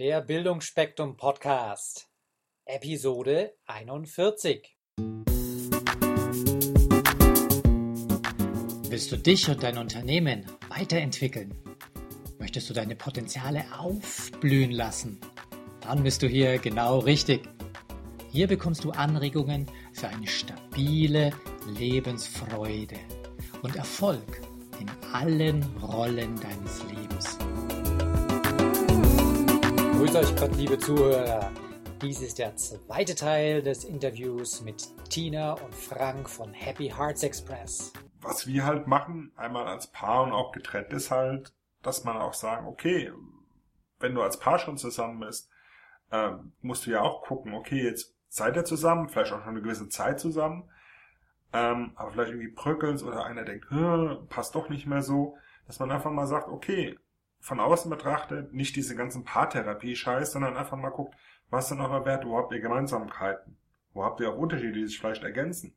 Der Bildungsspektrum Podcast. Episode 41. Willst du dich und dein Unternehmen weiterentwickeln? Möchtest du deine Potenziale aufblühen lassen? Dann bist du hier genau richtig. Hier bekommst du Anregungen für eine stabile Lebensfreude und Erfolg in allen Rollen deines Lebens. Grüß euch Gott, liebe Zuhörer. Dies ist der zweite Teil des Interviews mit Tina und Frank von Happy Hearts Express. Was wir halt machen, einmal als Paar und auch getrennt ist halt, dass man auch sagen, okay, wenn du als Paar schon zusammen bist, äh, musst du ja auch gucken, okay, jetzt seid ihr zusammen, vielleicht auch schon eine gewisse Zeit zusammen, ähm, aber vielleicht irgendwie bröckeln oder einer denkt, passt doch nicht mehr so, dass man einfach mal sagt, okay, von außen betrachtet, nicht diese ganzen Paartherapie-Scheiß, sondern einfach mal guckt, was sind eure Werte, wo habt ihr Gemeinsamkeiten, wo habt ihr auch Unterschiede, die sich vielleicht ergänzen.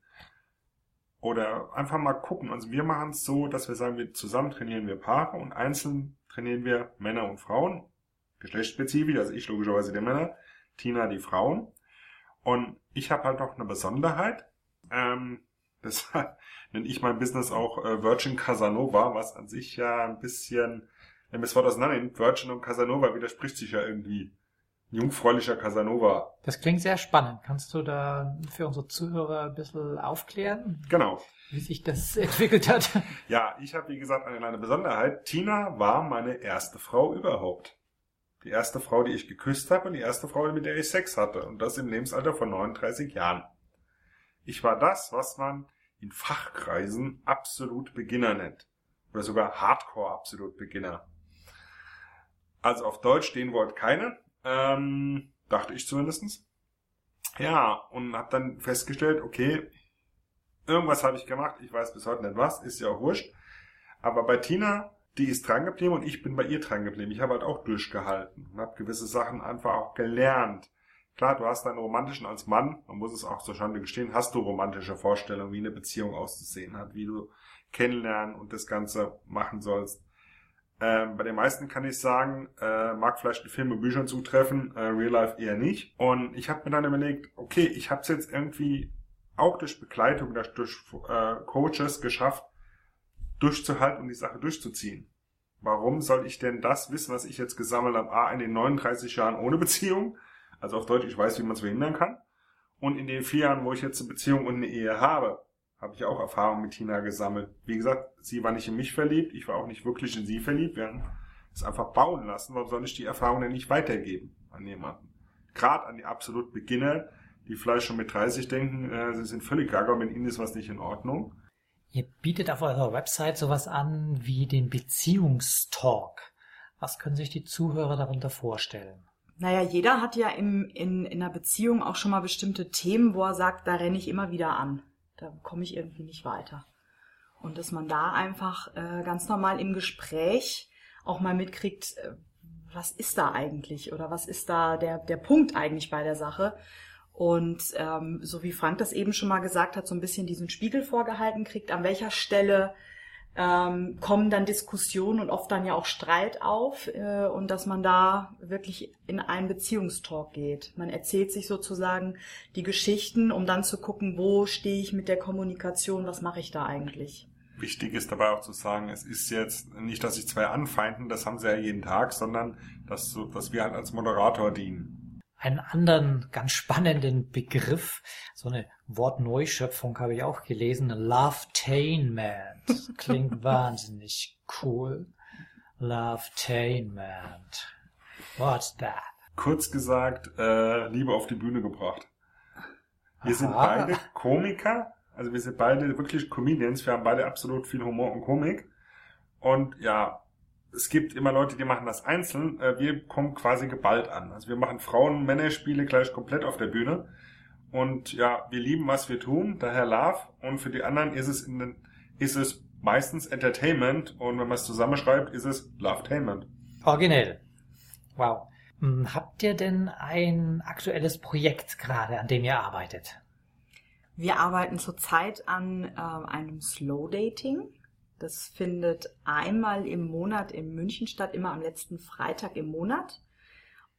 Oder einfach mal gucken. Also wir machen es so, dass wir sagen, wir zusammen trainieren wir Paare und einzeln trainieren wir Männer und Frauen. Geschlechtsspezifisch, also ich logischerweise die Männer, Tina die Frauen. Und ich habe halt noch eine Besonderheit. Ähm, deshalb nenne ich mein Business auch äh, Virgin Casanova, was an sich ja ein bisschen das Wort auseinander nimmt, Virgin und Casanova widerspricht sich ja irgendwie. Jungfräulicher Casanova. Das klingt sehr spannend. Kannst du da für unsere Zuhörer ein bisschen aufklären? Genau. Wie sich das entwickelt hat? Ja, ich habe wie gesagt eine kleine Besonderheit. Tina war meine erste Frau überhaupt. Die erste Frau, die ich geküsst habe und die erste Frau, mit der ich Sex hatte. Und das im Lebensalter von 39 Jahren. Ich war das, was man in Fachkreisen absolut Beginner nennt. Oder sogar Hardcore absolut Beginner. Also auf Deutsch, den wollte keine. Ähm, dachte ich zumindestens. Ja, und habe dann festgestellt, okay, irgendwas habe ich gemacht, ich weiß bis heute nicht was, ist ja auch wurscht. Aber bei Tina, die ist dran geblieben und ich bin bei ihr dran geblieben. Ich habe halt auch durchgehalten und habe gewisse Sachen einfach auch gelernt. Klar, du hast deinen romantischen als Mann, man muss es auch zur Schande gestehen, hast du romantische Vorstellungen, wie eine Beziehung auszusehen hat, wie du kennenlernen und das Ganze machen sollst. Ähm, bei den meisten kann ich sagen, äh, mag vielleicht in Filmen und Büchern zutreffen, äh, Real Life eher nicht. Und ich habe mir dann überlegt, okay, ich habe es jetzt irgendwie auch durch Begleitung, durch äh, Coaches geschafft, durchzuhalten und die Sache durchzuziehen. Warum soll ich denn das wissen, was ich jetzt gesammelt habe, A, in den 39 Jahren ohne Beziehung, also auf Deutsch, ich weiß, wie man es verhindern kann, und in den vier Jahren, wo ich jetzt eine Beziehung und eine Ehe habe, habe ich auch Erfahrung mit Tina gesammelt. Wie gesagt, sie war nicht in mich verliebt, ich war auch nicht wirklich in sie verliebt. Wir haben es einfach bauen lassen. Warum soll ich die Erfahrung denn nicht weitergeben an jemanden? Gerade an die absolut Beginner, die vielleicht schon mit 30 denken, äh, sie sind völlig gaga, mit ihnen ist was nicht in Ordnung. Ihr bietet auf eurer Website sowas an wie den Beziehungstalk. Was können sich die Zuhörer darunter vorstellen? Naja, jeder hat ja im, in, in einer Beziehung auch schon mal bestimmte Themen, wo er sagt, da renne ich immer wieder an da komme ich irgendwie nicht weiter. Und dass man da einfach äh, ganz normal im Gespräch auch mal mitkriegt, äh, was ist da eigentlich oder was ist da der, der Punkt eigentlich bei der Sache. Und ähm, so wie Frank das eben schon mal gesagt hat, so ein bisschen diesen Spiegel vorgehalten kriegt, an welcher Stelle ähm, kommen dann Diskussionen und oft dann ja auch Streit auf äh, und dass man da wirklich in einen Beziehungstalk geht. Man erzählt sich sozusagen die Geschichten, um dann zu gucken, wo stehe ich mit der Kommunikation, was mache ich da eigentlich. Wichtig ist dabei auch zu sagen, es ist jetzt nicht, dass sich zwei anfeinden, das haben sie ja jeden Tag, sondern dass, dass wir halt als Moderator dienen einen anderen ganz spannenden Begriff, so eine Wortneuschöpfung habe ich auch gelesen, Lovetainment. Klingt wahnsinnig cool. Lovetainment. What's that? Kurz gesagt, äh, Liebe auf die Bühne gebracht. Wir Aha. sind beide Komiker, also wir sind beide wirklich Comedians, wir haben beide absolut viel Humor und Komik. Und ja, es gibt immer Leute, die machen das einzeln. Äh, wir kommen quasi geballt an. Also wir machen Frauen-Männer-Spiele gleich komplett auf der Bühne. Und ja, wir lieben, was wir tun, daher Love. Und für die anderen ist es in den, ist es meistens Entertainment. Und wenn man es zusammenschreibt, ist es Lovetainment. Originell. Wow. Hm, habt ihr denn ein aktuelles Projekt gerade, an dem ihr arbeitet? Wir arbeiten zurzeit an äh, einem Slow Dating. Das findet einmal im Monat in München statt, immer am letzten Freitag im Monat.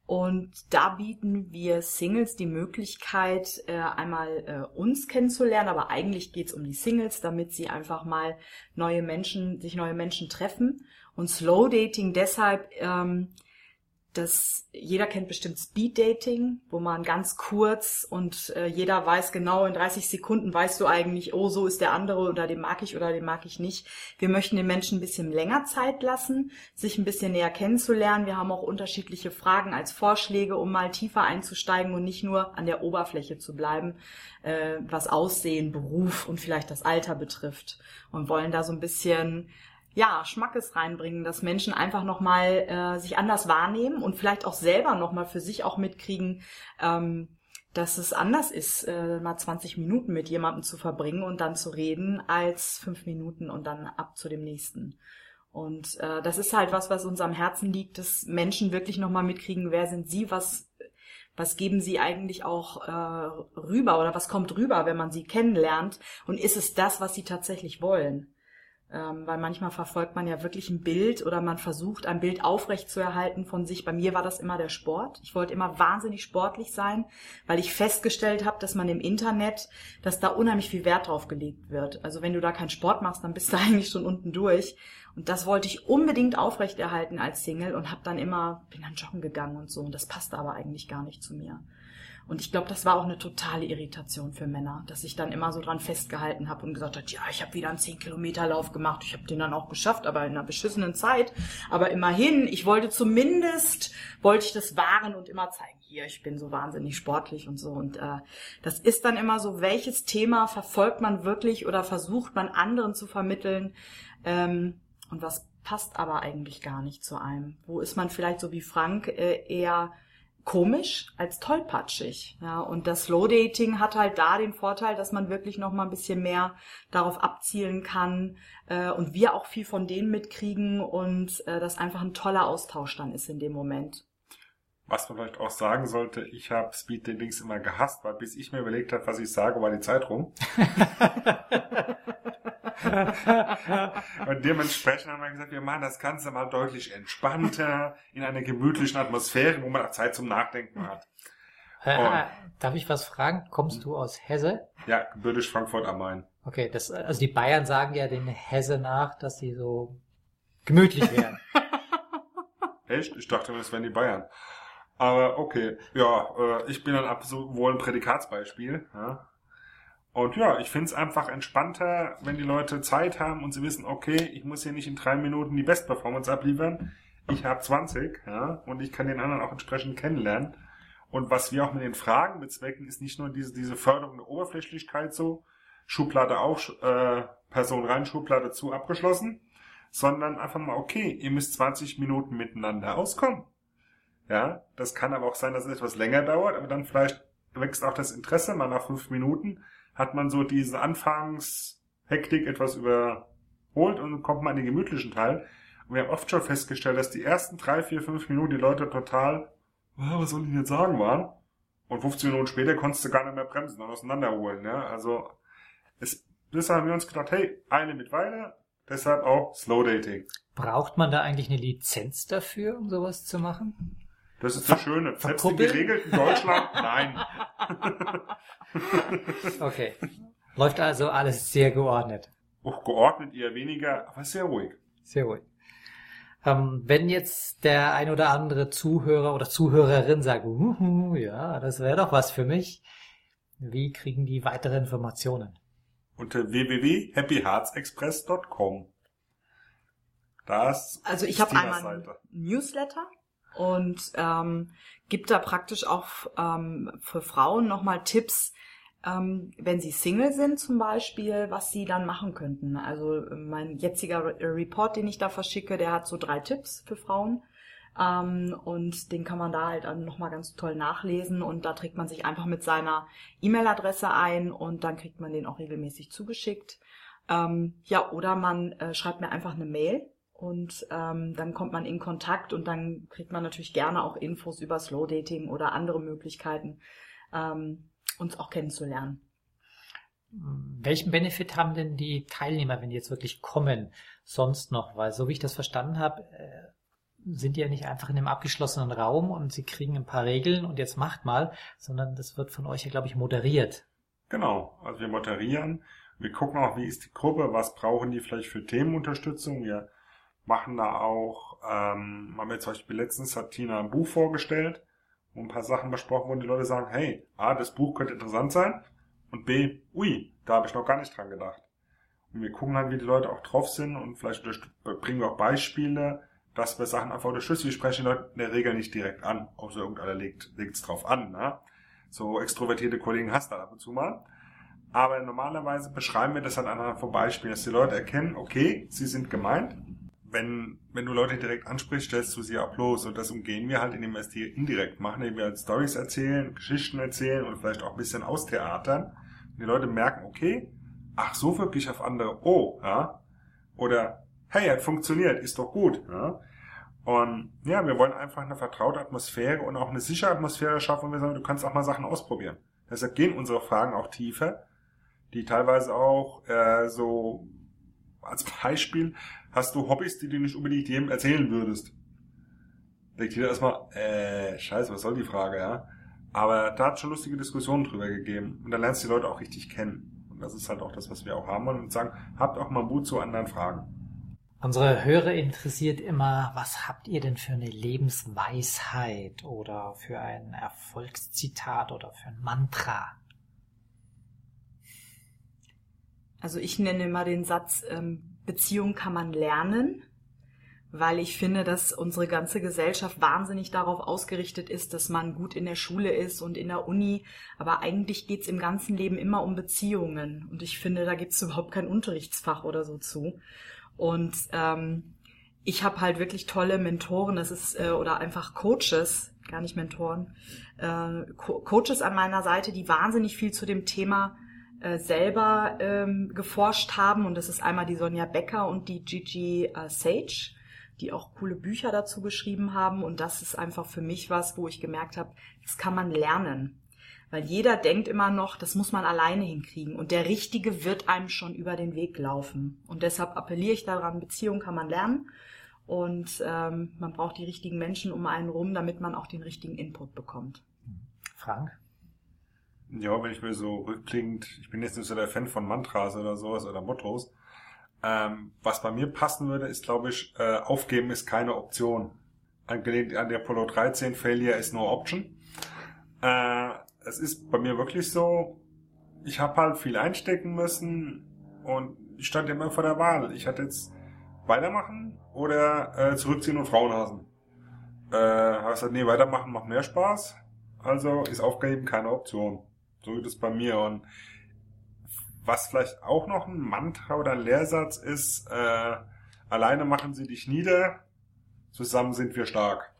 Und da bieten wir Singles die Möglichkeit, äh, einmal äh, uns kennenzulernen, aber eigentlich geht's um die Singles, damit sie einfach mal neue Menschen, sich neue Menschen treffen. Und Slow Dating deshalb, ähm, das jeder kennt bestimmt Speed Dating, wo man ganz kurz und äh, jeder weiß genau in 30 Sekunden weißt du eigentlich, oh, so ist der andere oder den mag ich oder den mag ich nicht. Wir möchten den Menschen ein bisschen länger Zeit lassen, sich ein bisschen näher kennenzulernen. Wir haben auch unterschiedliche Fragen als Vorschläge, um mal tiefer einzusteigen und nicht nur an der Oberfläche zu bleiben, äh, was Aussehen, Beruf und vielleicht das Alter betrifft und wollen da so ein bisschen ja, Schmackes reinbringen, dass Menschen einfach nochmal äh, sich anders wahrnehmen und vielleicht auch selber nochmal für sich auch mitkriegen, ähm, dass es anders ist, äh, mal 20 Minuten mit jemandem zu verbringen und dann zu reden, als fünf Minuten und dann ab zu dem nächsten. Und äh, das ist halt was, was uns am Herzen liegt, dass Menschen wirklich nochmal mitkriegen, wer sind sie, was, was geben sie eigentlich auch äh, rüber oder was kommt rüber, wenn man sie kennenlernt und ist es das, was sie tatsächlich wollen. Ähm, weil manchmal verfolgt man ja wirklich ein Bild oder man versucht, ein Bild aufrecht zu erhalten von sich. Bei mir war das immer der Sport. Ich wollte immer wahnsinnig sportlich sein, weil ich festgestellt habe, dass man im Internet, dass da unheimlich viel Wert drauf gelegt wird. Also wenn du da keinen Sport machst, dann bist du eigentlich schon unten durch. Und das wollte ich unbedingt aufrechterhalten als Single und habe dann immer, bin dann joggen gegangen und so. Und das passte aber eigentlich gar nicht zu mir. Und ich glaube, das war auch eine totale Irritation für Männer, dass ich dann immer so dran festgehalten habe und gesagt habe, ja, ich habe wieder einen 10-Kilometer-Lauf gemacht. Ich habe den dann auch geschafft, aber in einer beschissenen Zeit. Aber immerhin, ich wollte zumindest, wollte ich das wahren und immer zeigen, hier, ich bin so wahnsinnig sportlich und so. Und äh, das ist dann immer so, welches Thema verfolgt man wirklich oder versucht man anderen zu vermitteln ähm, und was passt aber eigentlich gar nicht zu einem. Wo ist man vielleicht so wie Frank äh, eher komisch als tollpatschig. Ja, und das Slow Dating hat halt da den Vorteil, dass man wirklich noch mal ein bisschen mehr darauf abzielen kann äh, und wir auch viel von denen mitkriegen und äh, das einfach ein toller Austausch dann ist in dem Moment. Was man vielleicht auch sagen sollte, ich habe Speed Datings immer gehasst, weil bis ich mir überlegt habe, was ich sage, war die Zeit rum. und dementsprechend haben wir gesagt, wir machen das Ganze mal deutlich entspannter, in einer gemütlichen Atmosphäre, wo man auch Zeit zum Nachdenken hat. Äh, darf ich was fragen? Kommst du aus Hesse? Ja, gebürtig Frankfurt am Main. Okay, das, also die Bayern sagen ja den Hesse nach, dass sie so gemütlich wären. Echt? Ich dachte, das wären die Bayern. Aber okay, ja, äh, ich bin dann ab so wohl ein Prädikatsbeispiel. Ja. Und ja, ich finde es einfach entspannter, wenn die Leute Zeit haben und sie wissen, okay, ich muss hier nicht in drei Minuten die Bestperformance abliefern. Ich habe 20, ja, und ich kann den anderen auch entsprechend kennenlernen. Und was wir auch mit den Fragen bezwecken, ist nicht nur diese, diese Förderung der Oberflächlichkeit so, Schublade auf, äh, Person rein, Schublade zu, abgeschlossen, sondern einfach mal, okay, ihr müsst 20 Minuten miteinander auskommen. Ja, das kann aber auch sein, dass es etwas länger dauert, aber dann vielleicht wächst auch das Interesse mal nach fünf Minuten hat man so diese Anfangshektik etwas überholt und kommt man in den gemütlichen Teil. Und wir haben oft schon festgestellt, dass die ersten drei, vier, fünf Minuten die Leute total, oh, was soll ich denn jetzt sagen, waren. Und 15 Minuten später konntest du gar nicht mehr bremsen und auseinanderholen. Ja? Also es, deshalb haben wir uns gedacht, hey, eine mit Weile, deshalb auch Slow Dating. Braucht man da eigentlich eine Lizenz dafür, um sowas zu machen? Das ist das Schöne. Selbst in geregelten Deutschland, nein. okay. Läuft also alles sehr geordnet. Auch geordnet eher weniger, aber sehr ruhig. Sehr ruhig. Ähm, wenn jetzt der ein oder andere Zuhörer oder Zuhörerin sagt, ja, das wäre doch was für mich, wie kriegen die weitere Informationen? Unter www.happyheartsexpress.com. Das also ich habe einmal ein Newsletter und ähm, gibt da praktisch auch ähm, für Frauen nochmal Tipps, ähm, wenn sie Single sind zum Beispiel, was sie dann machen könnten. Also mein jetziger Report, den ich da verschicke, der hat so drei Tipps für Frauen. Ähm, und den kann man da halt dann nochmal ganz toll nachlesen und da trägt man sich einfach mit seiner E-Mail-Adresse ein und dann kriegt man den auch regelmäßig zugeschickt. Ähm, ja, oder man äh, schreibt mir einfach eine Mail und ähm, dann kommt man in Kontakt und dann kriegt man natürlich gerne auch Infos über Slow Dating oder andere Möglichkeiten, ähm, uns auch kennenzulernen. Welchen Benefit haben denn die Teilnehmer, wenn die jetzt wirklich kommen, sonst noch? Weil so wie ich das verstanden habe, äh, sind ja nicht einfach in einem abgeschlossenen Raum und sie kriegen ein paar Regeln und jetzt macht mal, sondern das wird von euch ja, glaube ich, moderiert. Genau, also wir moderieren. Wir gucken auch, wie ist die Gruppe, was brauchen die vielleicht für Themenunterstützung. Wir machen da auch, ähm, haben wir zum Beispiel letztens hat Tina ein Buch vorgestellt, wo ein paar Sachen besprochen wurden, die Leute sagen, hey, A, das Buch könnte interessant sein und B, ui, da habe ich noch gar nicht dran gedacht. Und wir gucken halt, wie die Leute auch drauf sind und vielleicht bringen wir auch Beispiele, dass wir Sachen einfach unterstützen. Wir sprechen die Leute in der Regel nicht direkt an, außer irgendeiner legt es drauf an. Ne? So extrovertierte Kollegen hast du ab und zu mal. Aber normalerweise beschreiben wir das halt anhand von Beispielen, dass die Leute erkennen, okay, sie sind gemeint, wenn, wenn du Leute direkt ansprichst, stellst du sie auch bloß. Und das umgehen wir halt, indem wir es dir indirekt machen, indem wir halt Stories erzählen, Geschichten erzählen und vielleicht auch ein bisschen austheatern. Und die Leute merken, okay, ach, so wirklich auf andere, oh, ja. Oder, hey, hat funktioniert, ist doch gut, ja. Und ja, wir wollen einfach eine vertraute Atmosphäre und auch eine sichere Atmosphäre schaffen, und wir sagen, du kannst auch mal Sachen ausprobieren. Deshalb gehen unsere Fragen auch tiefer, die teilweise auch äh, so als Beispiel hast du Hobbys, die du nicht unbedingt jedem erzählen würdest. Denkt jeder erstmal, äh, scheiße, was soll die Frage, ja? Aber da hat schon lustige Diskussionen drüber gegeben. Und da lernst du die Leute auch richtig kennen. Und das ist halt auch das, was wir auch haben wollen und sagen, habt auch mal Mut zu anderen Fragen. Unsere Hörer interessiert immer, was habt ihr denn für eine Lebensweisheit oder für ein Erfolgszitat oder für ein Mantra? Also ich nenne immer den Satz, ähm, Beziehung kann man lernen, weil ich finde, dass unsere ganze Gesellschaft wahnsinnig darauf ausgerichtet ist, dass man gut in der Schule ist und in der Uni. Aber eigentlich geht's im ganzen Leben immer um Beziehungen. Und ich finde, da gibt's überhaupt kein Unterrichtsfach oder so zu. Und ähm, ich habe halt wirklich tolle Mentoren, das ist äh, oder einfach Coaches, gar nicht Mentoren, äh, Co Coaches an meiner Seite, die wahnsinnig viel zu dem Thema äh, selber ähm, geforscht haben. Und das ist einmal die Sonja Becker und die Gigi äh, Sage, die auch coole Bücher dazu geschrieben haben. Und das ist einfach für mich was, wo ich gemerkt habe, das kann man lernen. Weil jeder denkt immer noch, das muss man alleine hinkriegen. Und der Richtige wird einem schon über den Weg laufen. Und deshalb appelliere ich daran, Beziehung kann man lernen. Und ähm, man braucht die richtigen Menschen um einen rum, damit man auch den richtigen Input bekommt. Frank? Ja, wenn ich mir so rückblickend, ich bin jetzt nicht so der Fan von Mantras oder sowas oder Mottos. Ähm, was bei mir passen würde, ist, glaube ich, äh, aufgeben ist keine Option. Angelehnt an der Apollo 13, Failure is no option. Äh, es ist bei mir wirklich so, ich habe halt viel einstecken müssen und ich stand immer vor der Wahl. Ich hatte jetzt weitermachen oder äh, zurückziehen und Frauen hasen. Äh, habe gesagt, nee, weitermachen macht mehr Spaß. Also ist aufgeben keine Option. So geht es bei mir. Und was vielleicht auch noch ein Mantra oder ein Lehrsatz ist, äh, alleine machen sie dich nieder, zusammen sind wir stark.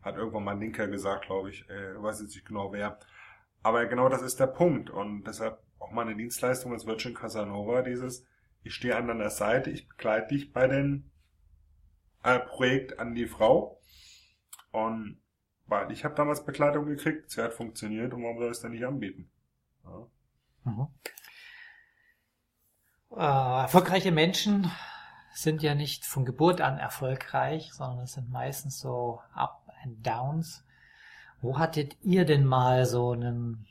Hat irgendwann mal ein Linker gesagt, glaube ich. Äh, weiß jetzt nicht genau wer. Aber genau das ist der Punkt. Und deshalb auch meine Dienstleistung als Virgin Casanova, dieses, ich stehe an deiner Seite, ich begleite dich bei dem äh, Projekt an die Frau. Und weil ich habe damals Begleitung gekriegt, sie hat funktioniert und warum soll ich es denn nicht anbieten? Ja. Mhm. Äh, erfolgreiche Menschen sind ja nicht von Geburt an erfolgreich, sondern es sind meistens so Up and Downs. Wo hattet ihr denn mal so einen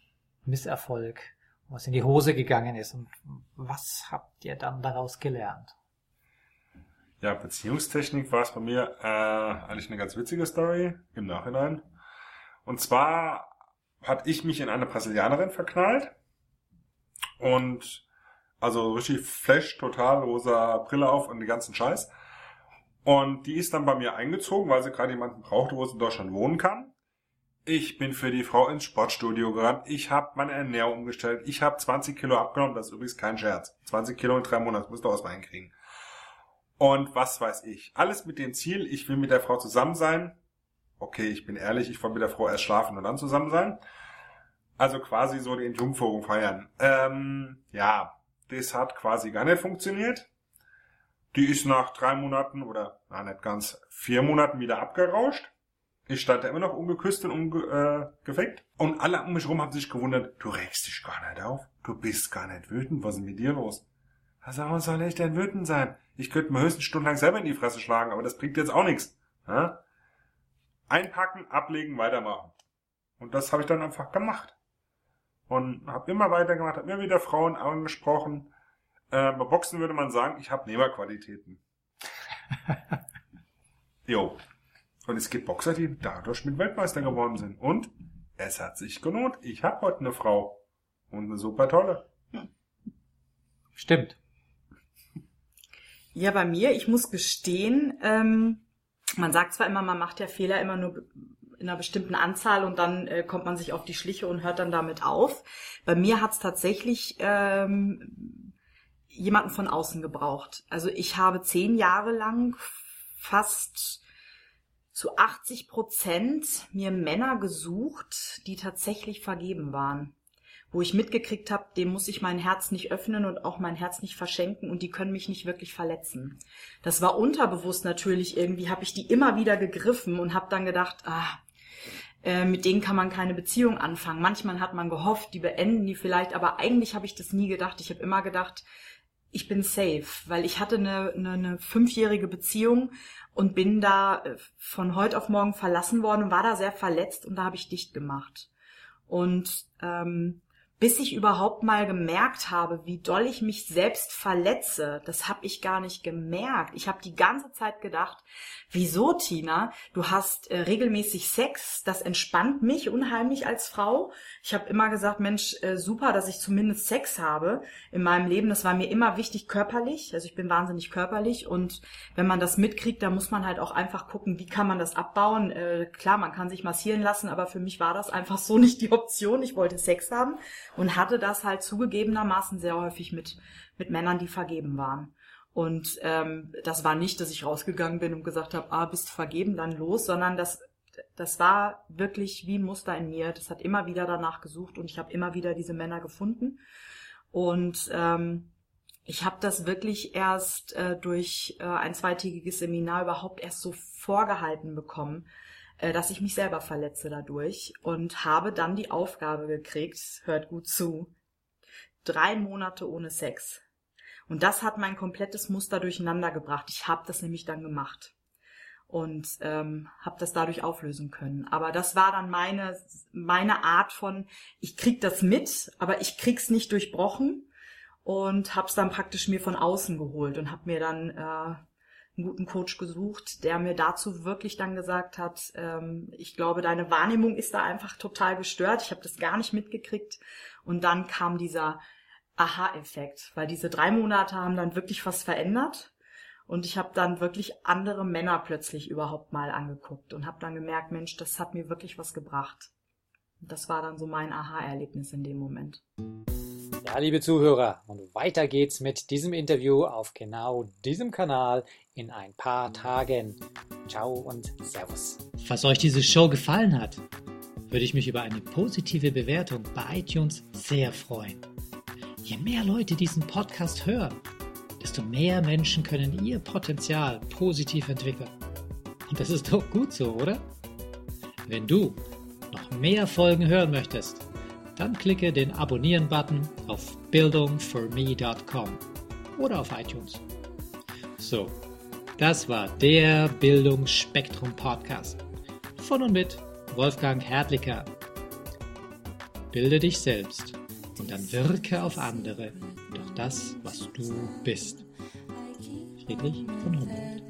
Misserfolg, was in die Hose gegangen ist und was habt ihr dann daraus gelernt? Ja, Beziehungstechnik war es bei mir äh, eigentlich eine ganz witzige Story im Nachhinein. Und zwar hatte ich mich in eine Brasilianerin verknallt und also richtig flash, total rosa Brille auf und den ganzen Scheiß. Und die ist dann bei mir eingezogen, weil sie gerade jemanden brauchte, wo sie in Deutschland wohnen kann. Ich bin für die Frau ins Sportstudio gerannt. Ich habe meine Ernährung umgestellt. Ich habe 20 Kilo abgenommen. Das ist übrigens kein Scherz. 20 Kilo in drei Monaten. Das musst du reinkriegen. Und was weiß ich. Alles mit dem Ziel, ich will mit der Frau zusammen sein. Okay, ich bin ehrlich, ich wollte mit der Frau erst schlafen und dann zusammen sein. Also quasi so die Entjungferung feiern. Ähm, ja, das hat quasi gar nicht funktioniert. Die ist nach drei Monaten oder, na nicht ganz, vier Monaten wieder abgerauscht. Ich stand da immer noch ungeküsst und ungefeckt. Äh, und alle um mich rum haben sich gewundert, du regst dich gar nicht auf. Du bist gar nicht wütend. Was ist mit dir los? Also, warum soll ich denn wütend sein? Ich könnte mir höchstens stundenlang selber in die Fresse schlagen, aber das bringt jetzt auch nichts. Ja? Einpacken, ablegen, weitermachen. Und das habe ich dann einfach gemacht. Und habe immer weitergemacht, habe immer wieder Frauen angesprochen. Äh, bei Boxen würde man sagen, ich habe Nehmerqualitäten. jo. Und es gibt Boxer, die dadurch mit Weltmeister geworden sind. Und es hat sich gelohnt. Ich habe heute eine Frau. Und eine super tolle. Stimmt. Ja, bei mir, ich muss gestehen, ähm, man sagt zwar immer, man macht ja Fehler immer nur in einer bestimmten Anzahl und dann äh, kommt man sich auf die Schliche und hört dann damit auf. Bei mir hat's tatsächlich ähm, jemanden von außen gebraucht. Also ich habe zehn Jahre lang fast zu 80 Prozent mir Männer gesucht, die tatsächlich vergeben waren. Wo ich mitgekriegt habe, dem muss ich mein Herz nicht öffnen und auch mein Herz nicht verschenken und die können mich nicht wirklich verletzen. Das war unterbewusst natürlich irgendwie, habe ich die immer wieder gegriffen und habe dann gedacht, ah, äh, mit denen kann man keine Beziehung anfangen. Manchmal hat man gehofft, die beenden die vielleicht, aber eigentlich habe ich das nie gedacht. Ich habe immer gedacht, ich bin safe, weil ich hatte eine, eine, eine fünfjährige Beziehung und bin da äh, von heute auf morgen verlassen worden und war da sehr verletzt und da habe ich dicht gemacht. Und ähm, bis ich überhaupt mal gemerkt habe, wie doll ich mich selbst verletze, das habe ich gar nicht gemerkt. Ich habe die ganze Zeit gedacht, wieso Tina, du hast äh, regelmäßig Sex, das entspannt mich unheimlich als Frau. Ich habe immer gesagt, Mensch, äh, super, dass ich zumindest Sex habe in meinem Leben. Das war mir immer wichtig körperlich, also ich bin wahnsinnig körperlich und wenn man das mitkriegt, dann muss man halt auch einfach gucken, wie kann man das abbauen. Äh, klar, man kann sich massieren lassen, aber für mich war das einfach so nicht die Option. Ich wollte Sex haben und hatte das halt zugegebenermaßen sehr häufig mit, mit Männern, die vergeben waren. Und ähm, das war nicht, dass ich rausgegangen bin und gesagt habe, ah, bist vergeben, dann los, sondern das, das war wirklich wie ein Muster in mir. Das hat immer wieder danach gesucht und ich habe immer wieder diese Männer gefunden. Und ähm, ich habe das wirklich erst äh, durch äh, ein zweitägiges Seminar überhaupt erst so vorgehalten bekommen, dass ich mich selber verletze dadurch und habe dann die Aufgabe gekriegt, hört gut zu, drei Monate ohne Sex. Und das hat mein komplettes Muster durcheinander gebracht. Ich habe das nämlich dann gemacht und ähm, habe das dadurch auflösen können. Aber das war dann meine meine Art von, ich krieg das mit, aber ich krieg's nicht durchbrochen und hab's dann praktisch mir von außen geholt und hab mir dann äh, einen guten Coach gesucht, der mir dazu wirklich dann gesagt hat, ähm, ich glaube, deine Wahrnehmung ist da einfach total gestört. Ich habe das gar nicht mitgekriegt. Und dann kam dieser Aha-Effekt, weil diese drei Monate haben dann wirklich was verändert. Und ich habe dann wirklich andere Männer plötzlich überhaupt mal angeguckt und habe dann gemerkt, Mensch, das hat mir wirklich was gebracht. Das war dann so mein Aha-Erlebnis in dem Moment. Ja, liebe Zuhörer, und weiter geht's mit diesem Interview auf genau diesem Kanal in ein paar Tagen. Ciao und Servus. Falls euch diese Show gefallen hat, würde ich mich über eine positive Bewertung bei iTunes sehr freuen. Je mehr Leute diesen Podcast hören, desto mehr Menschen können ihr Potenzial positiv entwickeln. Und das ist doch gut so, oder? Wenn du noch mehr Folgen hören möchtest, dann klicke den Abonnieren-Button auf bildungforme.com oder auf iTunes. So, das war der Bildungsspektrum Podcast von und mit Wolfgang Hertlicker. Bilde dich selbst und dann wirke auf andere durch das, was du bist. Friedrich von Humboldt.